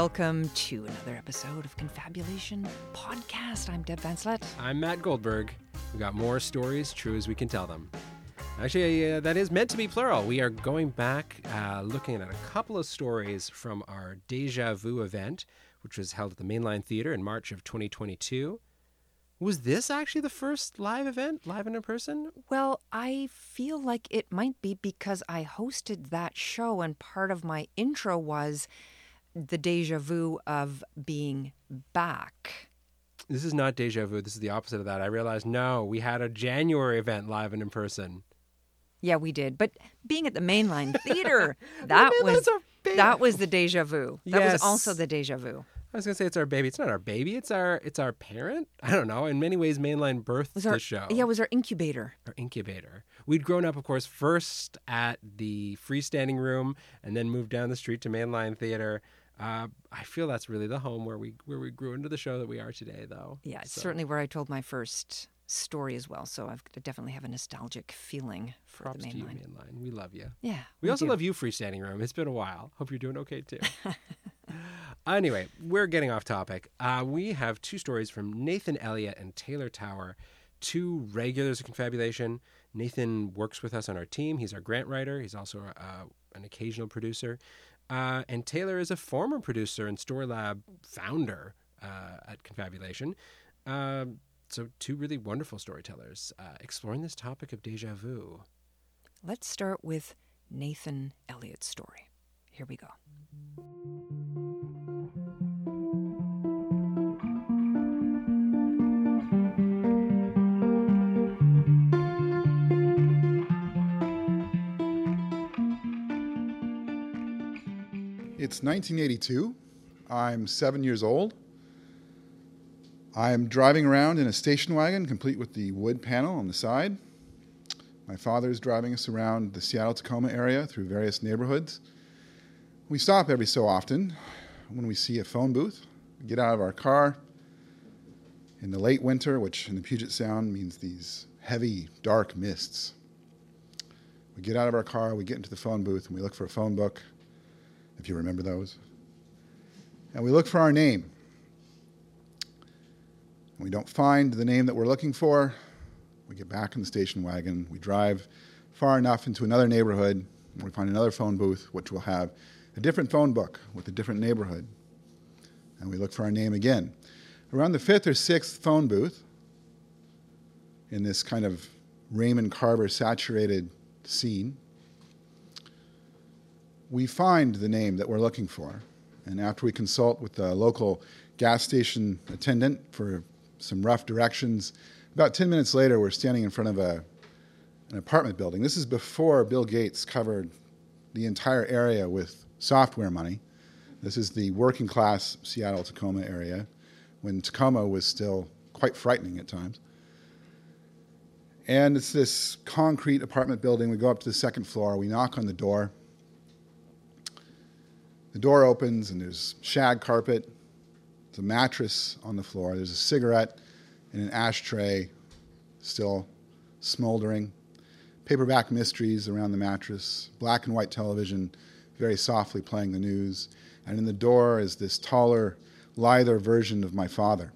welcome to another episode of Confabulation Podcast. I'm Deb Vanslet. I'm Matt Goldberg. We got more stories, true as we can tell them. Actually, uh, that is meant to be plural. We are going back, uh, looking at a couple of stories from our Deja Vu event, which was held at the Mainline Theater in March of 2022. Was this actually the first live event, live and in person? Well, I feel like it might be because I hosted that show, and part of my intro was the deja vu of being back. This is not deja vu. This is the opposite of that. I realized no, we had a January event live and in person. Yeah, we did. But being at the Mainline Theater, that was our that was the deja vu. That Yes. was also the deja vu. I was gonna say it's our baby. It's not our baby. It's our it's our parent. I don't know. In many ways, Mainline birthed Was the our show. yeah, it was our incubator. our incubator. We'd grown up, of course, first at the freestanding room, and then moved down the street to Mainline Theater. Uh, I feel that's really the home where we where we grew into the show that we are today, though. Yeah, it's So, certainly where I told my first story as well. So I've, I definitely have a nostalgic feeling for Props the to you, Mainline. Mainline. We love you. Yeah, We, also do. love you, freestanding room. It's been a while. Hope you're doing okay too. anyway, we're getting off topic. Uh, we have two stories from Nathan Elliott and Taylor Tower, two regulars of Confabulation. Nathan works with us on our team. He's our grant writer. He's also uh, an occasional producer. Uh, and Taylor is a former producer and Story Lab founder uh, at Confabulation. Um so, two really wonderful storytellers uh, exploring this topic of deja vu. Let's start with Nathan Elliott's story. Here we go. It's 1982. I'm seven years old. I'm driving around in a station wagon complete with the wood panel on the side. My father is driving us around the Seattle Tacoma area through various neighborhoods. We stop every so often when we see a phone booth. We get out of our car in the late winter, which in the Puget Sound means these heavy, dark mists. We get out of our car, we get into the phone booth, and we look for a phone book if you remember those. And we look for our name. We don't find the name that we're looking for. We get back in the station wagon. We drive far enough into another neighborhood. And we find another phone booth, which will have a different phone book with a different neighborhood. And we look for our name again. Around the fifth or sixth phone booth, in this kind of Raymond Carver saturated scene, we find the name that we're looking for. And after we consult with the local gas station attendant for some rough directions, about 10 minutes later, we're standing in front of a, an apartment building. This is before Bill Gates covered the entire area with software money. This is the working class Seattle Tacoma area when Tacoma was still quite frightening at times. And it's this concrete apartment building. We go up to the second floor, we knock on the door. The door opens and there's shag carpet, there's a mattress on the floor, there's a cigarette in an ashtray still smoldering, paperback mysteries around the mattress, black and white television very softly playing the news, and in the door is this taller, lither version of my father.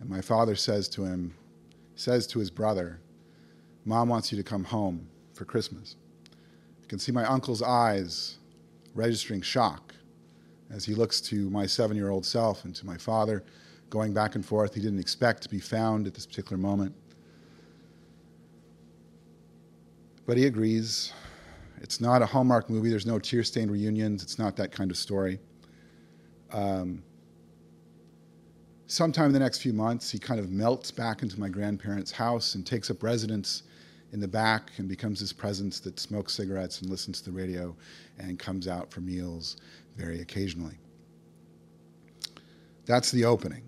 And my father says to him, says to his brother, Mom wants you to come home for Christmas. You can see my uncle's eyes registering shock as he looks to my seven year old self and to my father, going back and forth. He didn't expect to be found at this particular moment. But he agrees. It's not a Hallmark movie. There's no tear stained reunions. It's not that kind of story. Um, sometime in the next few months, he kind of melts back into my grandparents' house and takes up residence in the back and becomes this presence that smokes cigarettes and listens to the radio and comes out for meals very occasionally. That's the opening.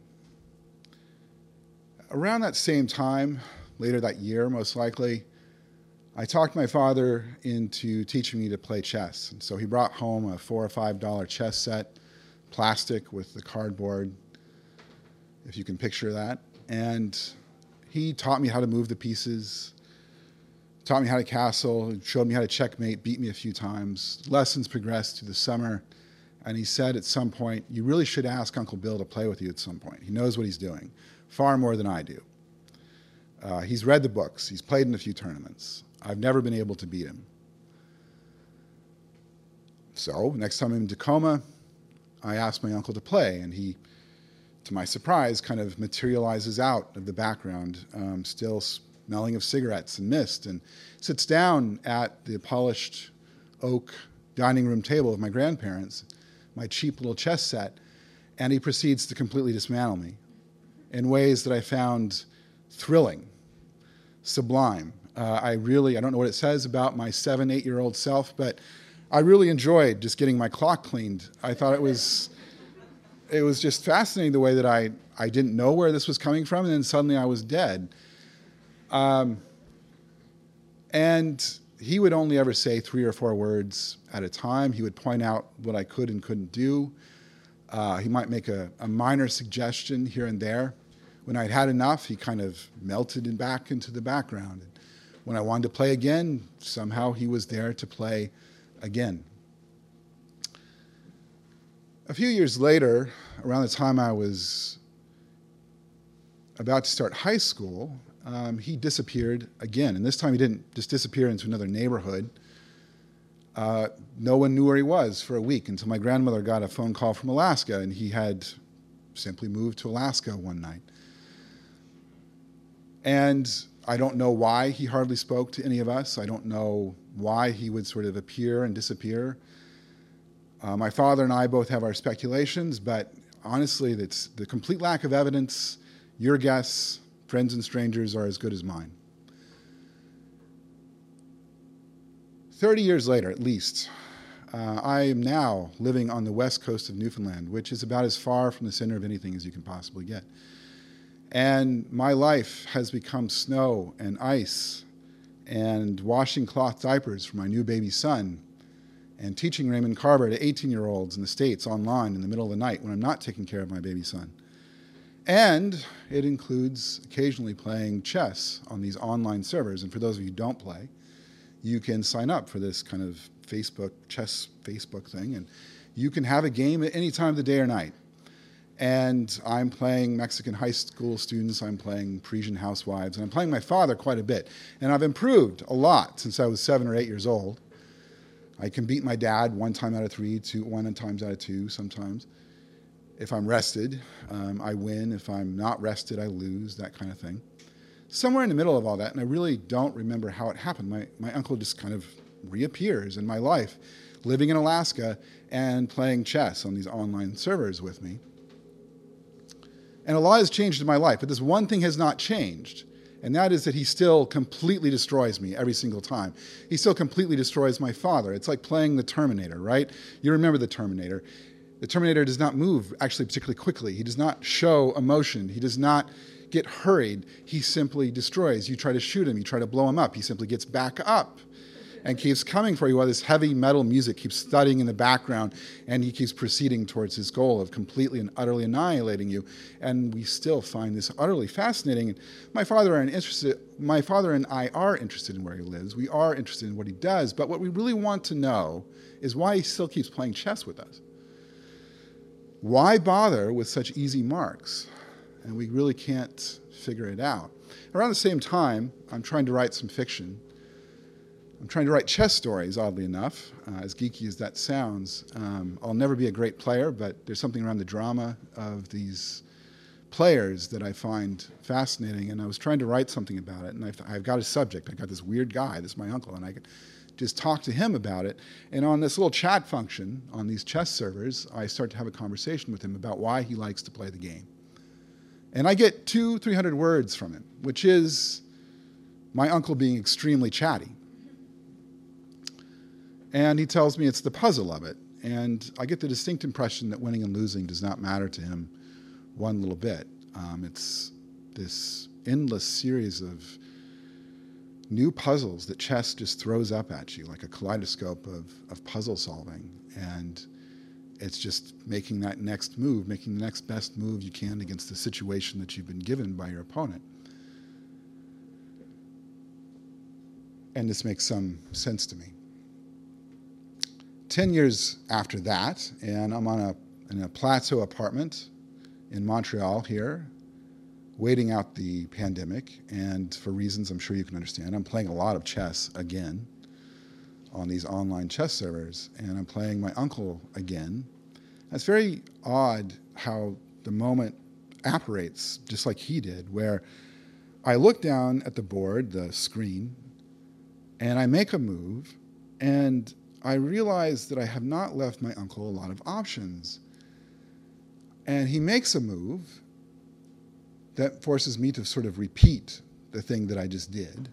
Around that same time, later that year, most likely, I talked my father into teaching me to play chess. And so he brought home a four or five dollar chess set, plastic with the cardboard, if you can picture that. And he taught me how to move the pieces, taught me how to castle, showed me how to checkmate, beat me a few times. Lessons progressed through the summer And he said at some point, You really should ask Uncle Bill to play with you at some point. He knows what he's doing, far more than I do. Uh, he's read the books, he's played in a few tournaments. I've never been able to beat him. So, next time I'm in Tacoma, I asked my uncle to play, and he, to my surprise, kind of materializes out of the background, um, still smelling of cigarettes and mist, and sits down at the polished oak dining room table of my grandparents, my cheap little chess set, and he proceeds to completely dismantle me in ways that I found thrilling, sublime. Uh, I really, I don't know what it says about my seven, eight year old self, but I really enjoyed just getting my clock cleaned. I thought it was, it was just fascinating the way that I, I didn't know where this was coming from, and then suddenly I was dead. Um, and he would only ever say three or four words at a time. He would point out what I could and couldn't do. Uh, he might make a, a, minor suggestion here and there. When I'd had enough, he kind of melted back into the background. And when I wanted to play again, somehow he was there to play again. A few years later, around the time I was about to start high school, um, he disappeared again. And this time he didn't just disappear into another neighborhood. Uh, no one knew where he was for a week until my grandmother got a phone call from Alaska, and he had simply moved to Alaska one night. And I don't know why he hardly spoke to any of us. I don't know why he would sort of appear and disappear. Uh, my father and I both have our speculations, but honestly, it's the complete lack of evidence. Your guess, friends and strangers, are as good as mine. 30 years later, at least, uh, I am now living on the west coast of Newfoundland, which is about as far from the center of anything as you can possibly get. And my life has become snow and ice and washing cloth diapers for my new baby son and teaching Raymond Carver to 18 year olds in the States online in the middle of the night when I'm not taking care of my baby son. And it includes occasionally playing chess on these online servers. And for those of you who don't play, you can sign up for this kind of Facebook, chess Facebook thing, and you can have a game at any time of the day or night. And I'm playing Mexican high school students, I'm playing Parisian housewives, and I'm playing my father quite a bit. And I've improved a lot since I was seven or eight years old. I can beat my dad one time out of three, two, one times out of two sometimes. If I'm rested, um, I win. If I'm not rested, I lose, that kind of thing somewhere in the middle of all that, and I really don't remember how it happened. My, my uncle just kind of reappears in my life, living in Alaska and playing chess on these online servers with me. And a lot has changed in my life, but this one thing has not changed, and that is that he still completely destroys me every single time. He still completely destroys my father. It's like playing the Terminator, right? You remember the Terminator. The Terminator does not move actually particularly quickly. He does not show emotion. He does not get hurried, he simply destroys. You try to shoot him, you try to blow him up, he simply gets back up and keeps coming for you while this heavy metal music keeps thudding in the background and he keeps proceeding towards his goal of completely and utterly annihilating you. And we still find this utterly fascinating. My father and interested my father and I are interested in where he lives. We are interested in what he does. But what we really want to know is why he still keeps playing chess with us why bother with such easy marks and we really can't figure it out. Around the same time, I'm trying to write some fiction. I'm trying to write chess stories, oddly enough, uh, as geeky as that sounds. Um, I'll never be a great player, but there's something around the drama of these players that I find fascinating. And I was trying to write something about it, and I've, I've got a subject. I've got this weird guy, this is my uncle, and I could just talk to him about it. And on this little chat function on these chess servers, I start to have a conversation with him about why he likes to play the game. And I get two, three hundred words from him, which is my uncle being extremely chatty. And he tells me it's the puzzle of it. And I get the distinct impression that winning and losing does not matter to him one little bit. Um, it's this endless series of new puzzles that chess just throws up at you like a kaleidoscope of, of puzzle solving. And it's just making that next move, making the next best move you can against the situation that you've been given by your opponent. And this makes some sense to me. 10 years after that, and I'm on a, in a plateau apartment in Montreal here, waiting out the pandemic. And for reasons I'm sure you can understand, I'm playing a lot of chess again on these online chess servers, and I'm playing my uncle again. It's very odd how the moment apparates just like he did, where I look down at the board, the screen, and I make a move, and I realize that I have not left my uncle a lot of options. And he makes a move that forces me to sort of repeat the thing that I just did.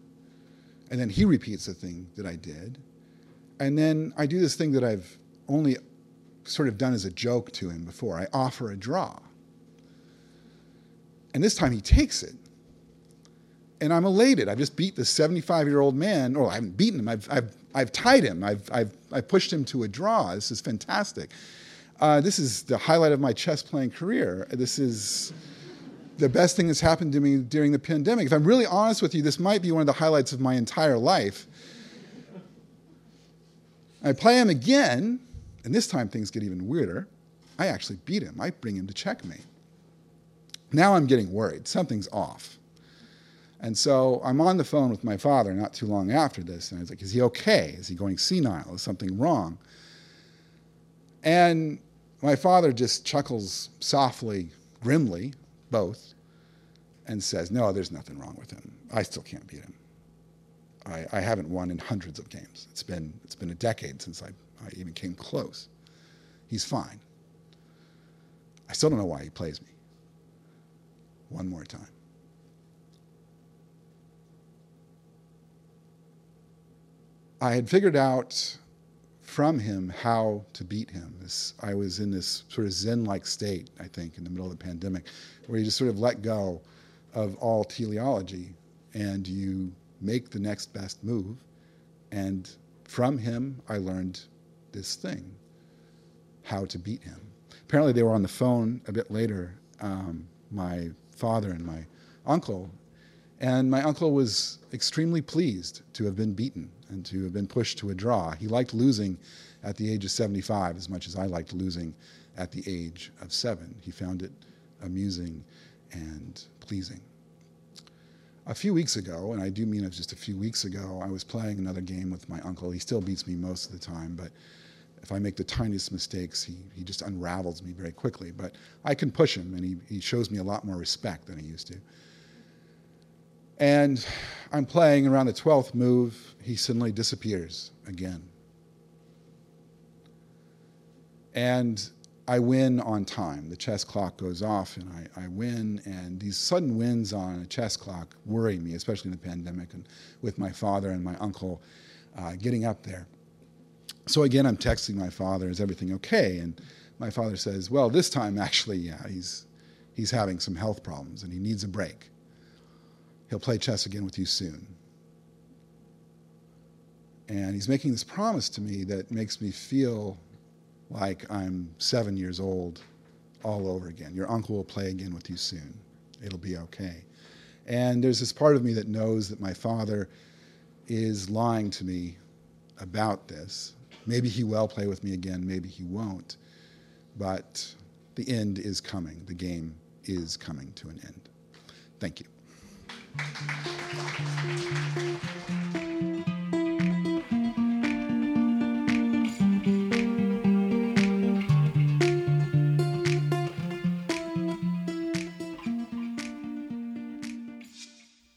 And then he repeats the thing that I did. And then I do this thing that I've only sort of done as a joke to him before. I offer a draw. And this time he takes it. And I'm elated. I've just beat this 75 year old man, or I haven't beaten him, I've, I've, I've tied him, I've, I've, I've pushed him to a draw. This is fantastic. Uh, this is the highlight of my chess playing career. This is the best thing that's happened to me during the pandemic. If I'm really honest with you, this might be one of the highlights of my entire life. I play him again, and this time things get even weirder. I actually beat him. I bring him to checkmate. Now I'm getting worried. Something's off. And so I'm on the phone with my father not too long after this, and I was like, Is he okay? Is he going senile? Is something wrong? And my father just chuckles softly, grimly, both, and says, No, there's nothing wrong with him. I still can't beat him. I, I haven't won in hundreds of games. It's been, it's been a decade since I, I even came close. He's fine. I still don't know why he plays me. One more time. I had figured out from him how to beat him. This, I was in this sort of Zen like state, I think, in the middle of the pandemic, where you just sort of let go of all teleology and you make the next best move. And from him, I learned this thing how to beat him. Apparently, they were on the phone a bit later, um, my father and my uncle, and my uncle was extremely pleased to have been beaten and to have been pushed to a draw. He liked losing at the age of 75 as much as I liked losing at the age of seven. He found it amusing and pleasing. A few weeks ago, and I do mean it was just a few weeks ago, I was playing another game with my uncle. He still beats me most of the time, but if I make the tiniest mistakes, he, he just unravels me very quickly. But I can push him, and he, he shows me a lot more respect than he used to. And I'm playing around the 12th move, he suddenly disappears again. And I win on time. The chess clock goes off and I, I, win. And these sudden wins on a chess clock worry me, especially in the pandemic and with my father and my uncle uh, getting up there. So again, I'm texting my father, is everything okay? And my father says, well, this time actually, yeah, he's, he's having some health problems and he needs a break. He'll play chess again with you soon. And he's making this promise to me that makes me feel like I'm seven years old all over again. Your uncle will play again with you soon. It'll be okay. And there's this part of me that knows that my father is lying to me about this. Maybe he will play with me again, maybe he won't. But the end is coming. The game is coming to an end. Thank you.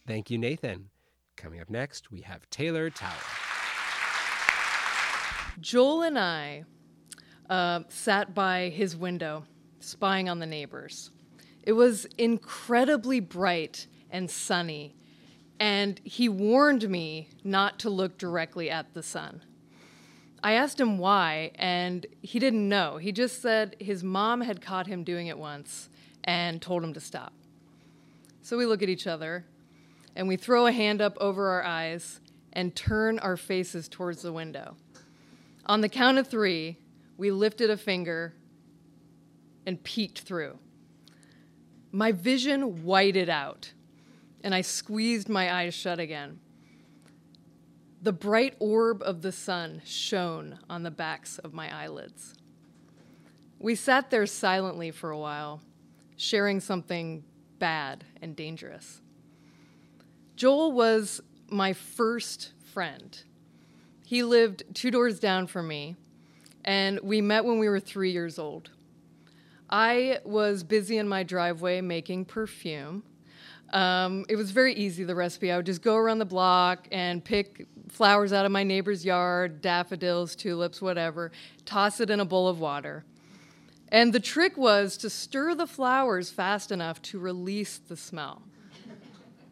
Thank you, Nathan. Coming up next, we have Taylor Tower. Joel and I uh, sat by his window, spying on the neighbors. It was incredibly bright and sunny, and he warned me not to look directly at the sun. I asked him why, and he didn't know. He just said his mom had caught him doing it once and told him to stop. So we look at each other, and we throw a hand up over our eyes and turn our faces towards the window. On the count of three, we lifted a finger and peeked through. My vision whited out, and I squeezed my eyes shut again. The bright orb of the sun shone on the backs of my eyelids. We sat there silently for a while, sharing something bad and dangerous. Joel was my first friend. He lived two doors down from me, and we met when we were three years old. I was busy in my driveway making perfume. Um, it was very easy, the recipe. I would just go around the block and pick flowers out of my neighbor's yard daffodils, tulips, whatever, toss it in a bowl of water. And the trick was to stir the flowers fast enough to release the smell.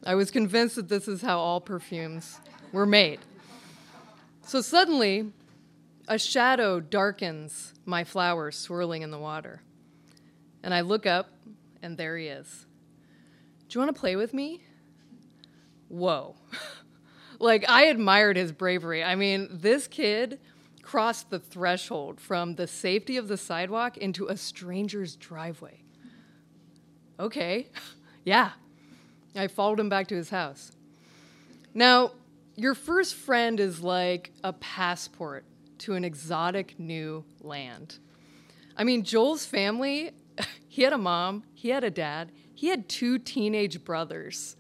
I was convinced that this is how all perfumes were made. So suddenly, a shadow darkens my flowers swirling in the water. And I look up, and there he is. Do you want to play with me? Whoa. like, I admired his bravery. I mean, this kid crossed the threshold from the safety of the sidewalk into a stranger's driveway. Okay, yeah. I followed him back to his house. Now, your first friend is like a passport to an exotic new land. I mean, Joel's family, he had a mom, he had a dad, he had two teenage brothers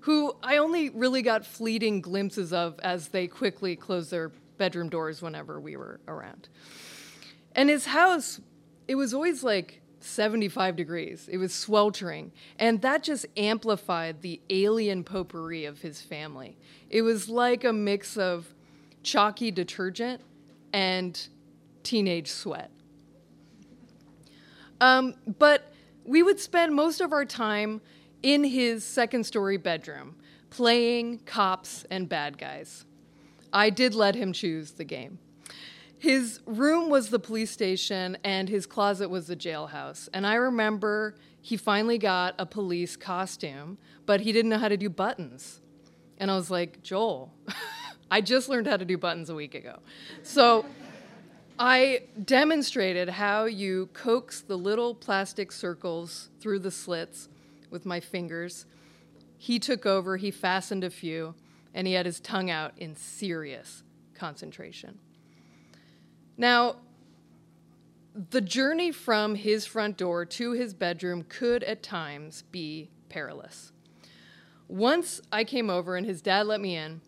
who I only really got fleeting glimpses of as they quickly closed their bedroom doors whenever we were around. And his house, it was always like 75 degrees. It was sweltering. And that just amplified the alien potpourri of his family. It was like a mix of chalky detergent and teenage sweat. Um, but we would spend most of our time in his second story bedroom playing cops and bad guys. I did let him choose the game. His room was the police station and his closet was the jailhouse. And I remember he finally got a police costume, but he didn't know how to do buttons. And I was like, Joel, I just learned how to do buttons a week ago. So I demonstrated how you coax the little plastic circles through the slits with my fingers. He took over, he fastened a few, and he had his tongue out in serious concentration. Now, the journey from his front door to his bedroom could at times be perilous. Once I came over and his dad let me in,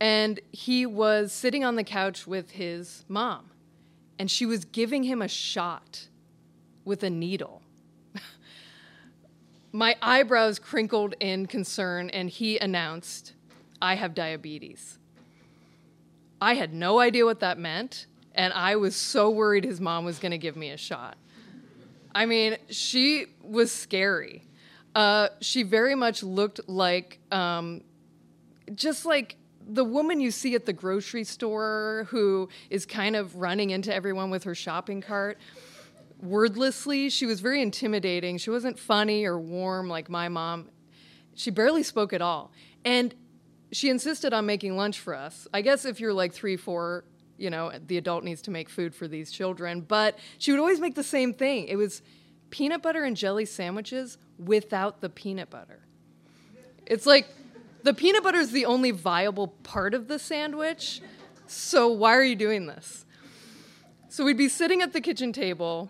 and he was sitting on the couch with his mom, and she was giving him a shot with a needle. My eyebrows crinkled in concern, and he announced, I have diabetes. I had no idea what that meant and I was so worried his mom was going to give me a shot. I mean, she was scary. Uh, she very much looked like um, just like the woman you see at the grocery store who is kind of running into everyone with her shopping cart. Wordlessly, she was very intimidating. She wasn't funny or warm like my mom. She barely spoke at all. And she insisted on making lunch for us. I guess if you're like three, four, you know, the adult needs to make food for these children. But she would always make the same thing. It was peanut butter and jelly sandwiches without the peanut butter. It's like the peanut butter is the only viable part of the sandwich. So why are you doing this? So we'd be sitting at the kitchen table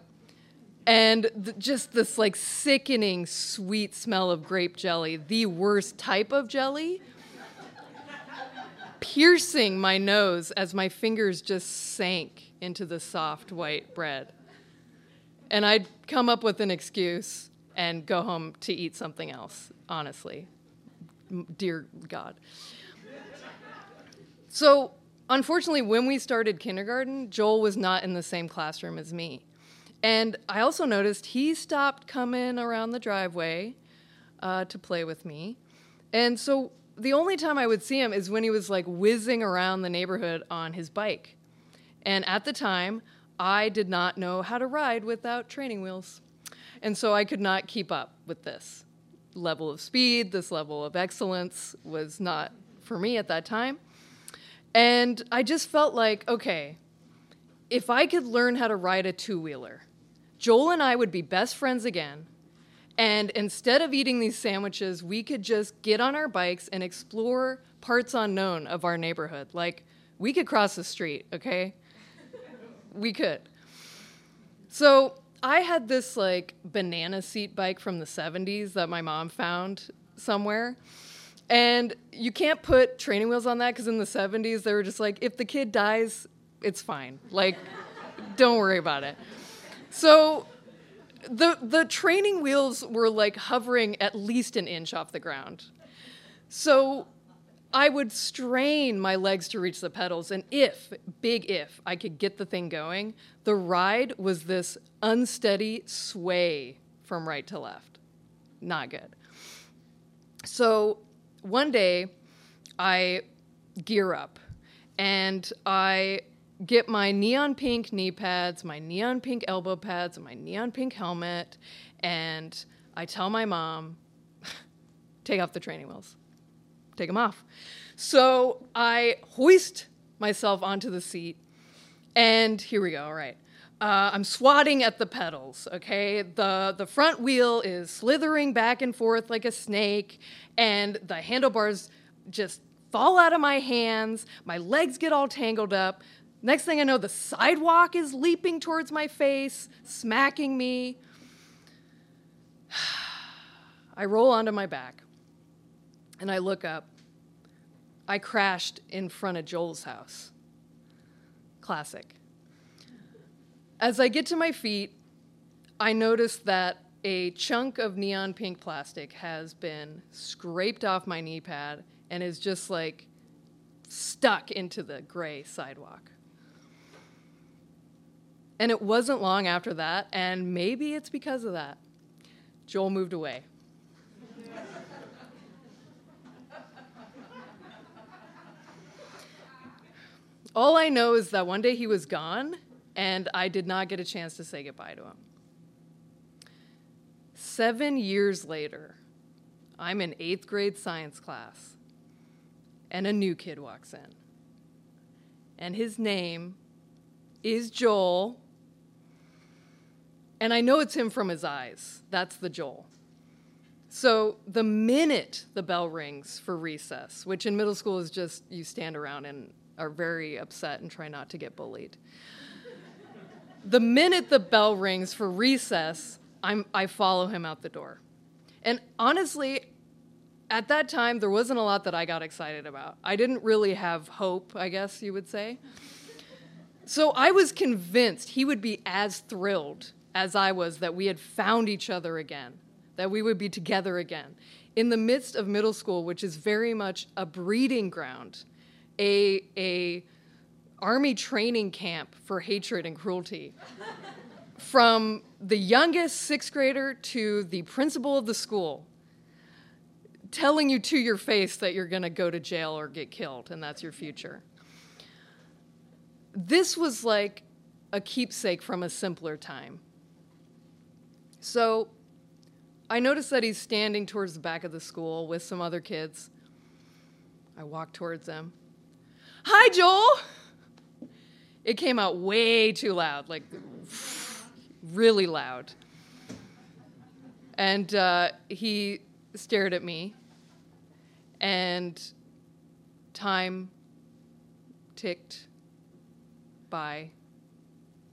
and th- just this like sickening sweet smell of grape jelly, the worst type of jelly piercing my nose as my fingers just sank into the soft white bread. And I'd come up with an excuse and go home to eat something else, honestly. Dear God. So, unfortunately, when we started kindergarten, Joel was not in the same classroom as me. And I also noticed he stopped coming around the driveway uh, to play with me. And so the only time I would see him is when he was like whizzing around the neighborhood on his bike. And at the time, I did not know how to ride without training wheels. And so I could not keep up with this level of speed, this level of excellence was not for me at that time. And I just felt like, okay, if I could learn how to ride a two wheeler, Joel and I would be best friends again, And instead of eating these sandwiches, we could just get on our bikes and explore parts unknown of our neighborhood. Like, we could cross the street, okay? we could. So, I had this like banana seat bike from the 70s that my mom found somewhere. And you can't put training wheels on that because in the 70s, they were just like, if the kid dies, it's fine. Like, don't worry about it. So the the training wheels were like hovering at least an inch off the ground. So I would strain my legs to reach the pedals, and if, big if, I could get the thing going, the ride was this unsteady sway from right to left. Not good. So one day, I gear up and I get my neon pink knee pads, my neon pink elbow pads, and my neon pink helmet, and I tell my mom, take off the training wheels. Take them off. So I hoist myself onto the seat, and here we go. All right. Uh, I'm swatting at the pedals, okay? The, the front wheel is slithering back and forth like a snake, and the handlebars just fall out of my hands. My legs get all tangled up. Next thing I know, the sidewalk is leaping towards my face, smacking me. I roll onto my back and I look up. I crashed in front of Joel's house. Classic. As I get to my feet, I notice that a chunk of neon pink plastic has been scraped off my knee pad and is just like stuck into the gray sidewalk. And it wasn't long after that, and maybe it's because of that. Joel moved away. All I know is that one day he was gone, and I did not get a chance to say goodbye to him. Seven years later, I'm in eighth grade science class, and a new kid walks in. And his name is Joel, and I know it's him from his eyes. That's the Joel. So the minute the bell rings for recess, which in middle school is just you stand around and are very upset and try not to get bullied. the minute the bell rings for recess, I'm, I follow him out the door. And honestly, at that time, there wasn't a lot that I got excited about. I didn't really have hope, I guess you would say. So I was convinced he would be as thrilled as I was that we had found each other again, that we would be together again. In the midst of middle school, which is very much a breeding ground, a, a army training camp for hatred and cruelty. From the youngest sixth grader to the principal of the school, telling you to your face that you're going to go to jail or get killed, and that's your future. This was like a keepsake from a simpler time. So I notice that he's standing towards the back of the school with some other kids. I walk towards them. Hi, Joel! It came out way too loud, like really loud. And uh, he stared at me, and time ticked by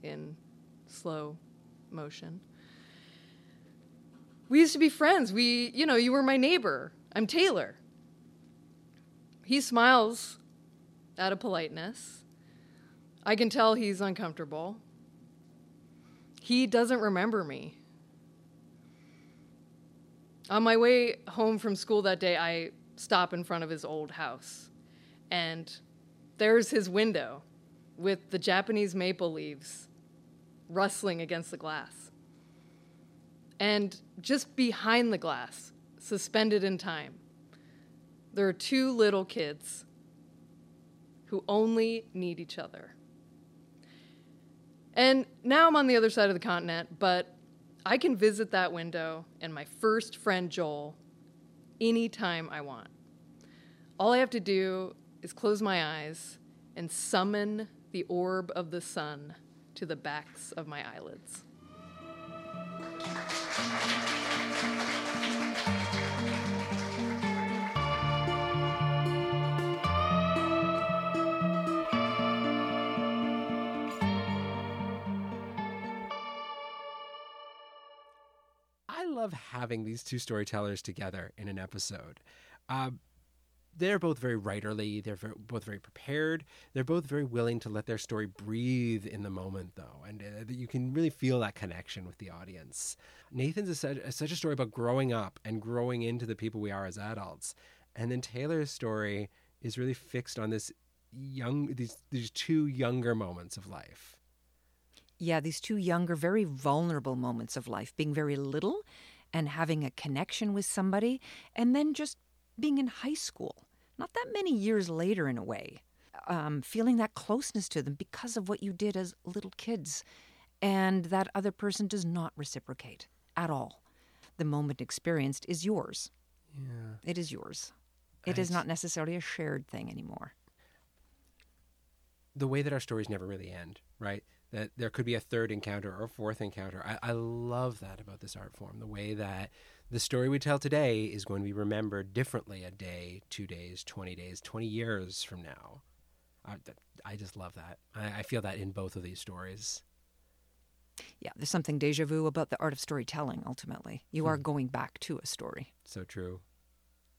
in slow motion we used to be friends. We, you know, you were my neighbor. I'm Taylor. He smiles out of politeness. I can tell he's uncomfortable. He doesn't remember me. On my way home from school that day, I stop in front of his old house. And there's his window with the Japanese maple leaves rustling against the glass. And just behind the glass, suspended in time, there are two little kids who only need each other. And now I'm on the other side of the continent, but I can visit that window and my first friend Joel anytime I want. All I have to do is close my eyes and summon the orb of the sun to the backs of my eyelids. Love having these two storytellers together in an episode. Uh, they're both very writerly. They're very, both very prepared. They're both very willing to let their story breathe in the moment, though, and uh, you can really feel that connection with the audience. Nathan's is such, such a story about growing up and growing into the people we are as adults, and then Taylor's story is really fixed on this young these these two younger moments of life. Yeah, these two younger, very vulnerable moments of life, being very little and having a connection with somebody, and then just being in high school, not that many years later, in a way, um, feeling that closeness to them because of what you did as little kids, and that other person does not reciprocate at all. The moment experienced is yours. Yeah. It is yours. It is I- not necessarily a shared thing anymore. the way that our stories never really end, right? That there could be a third encounter or a fourth encounter. I, I love that about this art form. The way that the story we tell today is going to be remembered differently a day, two days, 20 days, 20 years from now. I, I just love that. I, I feel that in both of these stories. Yeah, there's something deja vu about the art of storytelling, ultimately. You are hmm. going back to a story. So true.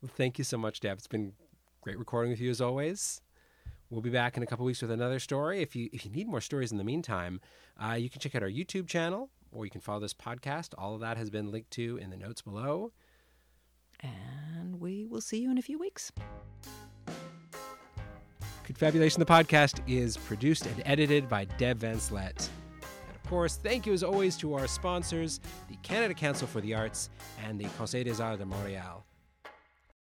Well, thank you so much, Deb. It's been great recording with you as always. We'll be back in a couple weeks with another story. If you if you need more stories in the meantime, uh, you can check out our YouTube channel or you can follow this podcast. All of that has been linked to in the notes below. And we will see you in a few weeks. Confabulation the podcast is produced and edited by Deb Vanslet. And of course, thank you as always to our sponsors, the Canada Council for the Arts and the Conseil des Arts de Montréal.